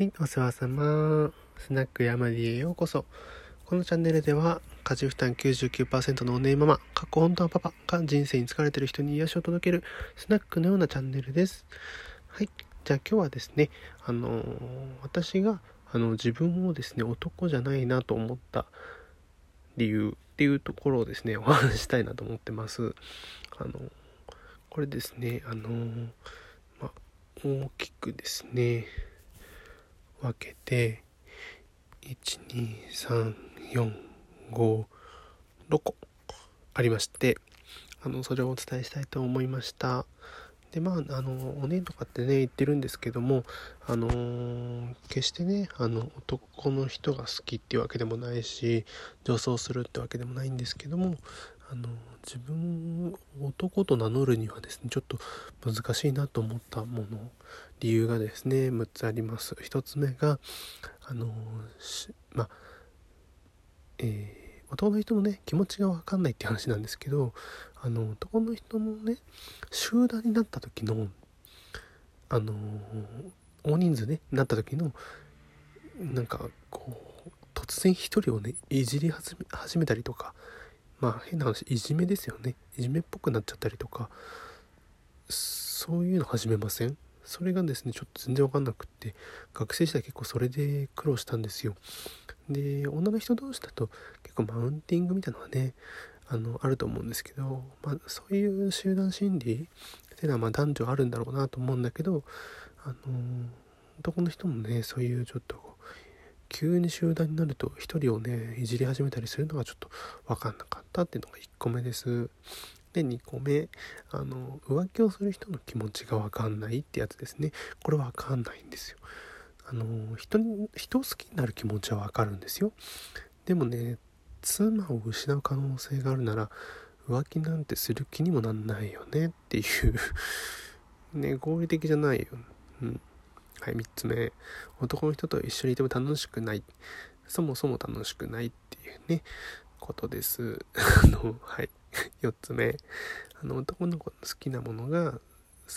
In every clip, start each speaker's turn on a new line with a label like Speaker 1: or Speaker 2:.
Speaker 1: はい、お世話様。スナックヤマディへようこそ。このチャンネルでは、家事負担99%のおねえママ、過去本当はパパが人生に疲れてる人に癒しを届けるスナックのようなチャンネルです。はい、じゃあ今日はですね、あのー、私が、あの、自分をですね、男じゃないなと思った理由っていうところをですね、お話したいなと思ってます。あの、これですね、あのー、ま大きくですね、分けて12345 6個ありましてあのそれをお伝えしたいと思いました。でまああのおねんとかってね言ってるんですけどもあの、決してねあの男の人が好きっていうわけでもないし女装するってわけでもないんですけどもあの自分を男と名乗るにはですねちょっと難しいなと思ったもの理由がですね6つあります。1つ目があのまえー、男の人のね気持ちが分かんないって話なんですけどあの男の人のね集団になった時のあの大人数ねなった時のなんかこう突然一人をねいじり始めたりとかまあ変な話いじめですよね。いじめっぽくなっちゃったりとかそういうの始めません？それがですねちょっと全然わかんなくって学生時代結構それで苦労したんですよ。で女の人同士だと結構マウンティングみたいなのはねあのあると思うんですけど、まあ、そういう集団心理っていうのはま男女あるんだろうなと思うんだけどあの男の人もねそういうちょっと急に集団になると1人をねいじり始めたりするのがちょっと分かんなかったっていうのが1個目です。で2個目あの浮気をする人の気持ちが分かんないってやつですねこれ分かんないんですよあの人に人を好きになる気持ちは分かるんですよでもね妻を失う可能性があるなら浮気なんてする気にもなんないよねっていう ね合理的じゃないよ、うん、はい、3つ目。男の人と一緒にいても楽しくない。そもそも楽しくないっていうね、ことです。あの、はい。4つ目。あの、男の子の好きなものが好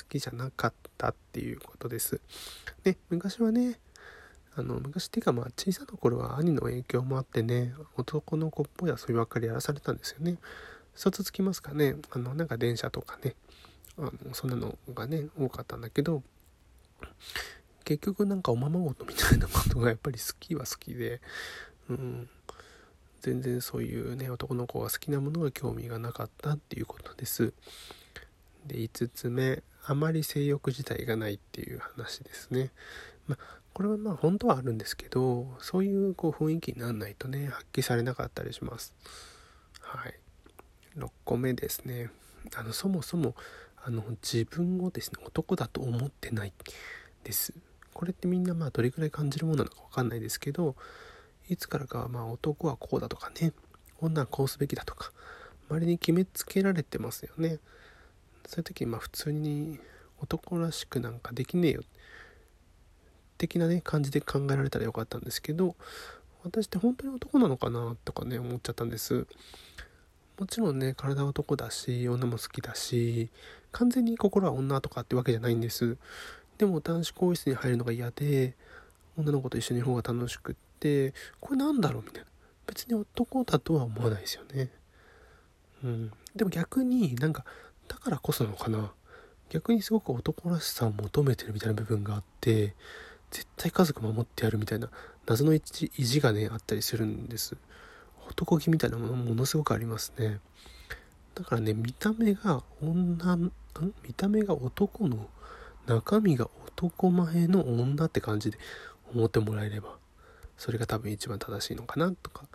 Speaker 1: きじゃなかったっていうことです。ね、昔はね、あの、昔っていうかまあ小さな頃は兄の影響もあってね、男の子っぽい遊びばっかりやらされたんですよね。一つつきますかね、あの、なんか電車とかね、あのそんなのがね、多かったんだけど、結局なんかおままごとみたいなことがやっぱり好きは好きで、うん、全然そういうね男の子が好きなものが興味がなかったっていうことです。で5つ目あまり性欲自体がないっていう話ですね。まあこれはまあ本当はあるんですけどそういうこう雰囲気にならないとね発揮されなかったりします。はい。6個目ですね。あのそもそもあの自分をですね男だと思ってないです。これってみんなまあどれくらい感じるものなのか分かんないですけどいつからかまあ男はこうだとかね。女はこうすべきだとか。周りに決めつけられてますよね。そういう時まあ普通に男らしくなんかできねえよ。的なね感じで考えられたらよかったんですけど私って本当に男なのかなとかね思っちゃったんです。もちろんね体は男だし女も好きだし完全に心は女とかってわけじゃないんです。でも男子更衣室に入るのが嫌で女の子と一緒にいる方が楽しくってこれなんだろうみたいな。別に男だとは思わないですよね。うん。でも逆になんかだからこそなのかな。逆にすごく男らしさを求めてるみたいな部分があって絶対家族守ってやるみたいな謎の意地がねあったりするんです。男気みたいなものものすごくありますね。だからね見た目が女ん？見た目が男の中身が男前の女って感じで思ってもらえればそれが多分一番正しいのかなとか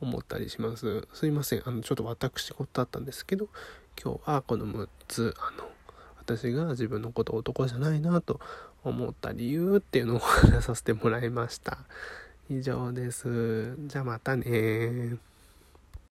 Speaker 1: 思ったりします。すいません。あのちょっと私事だったんですけど今日はこの6つあの私が自分のこと男じゃないなと思った理由っていうのを話させてもらいました。以上です。じゃあまたね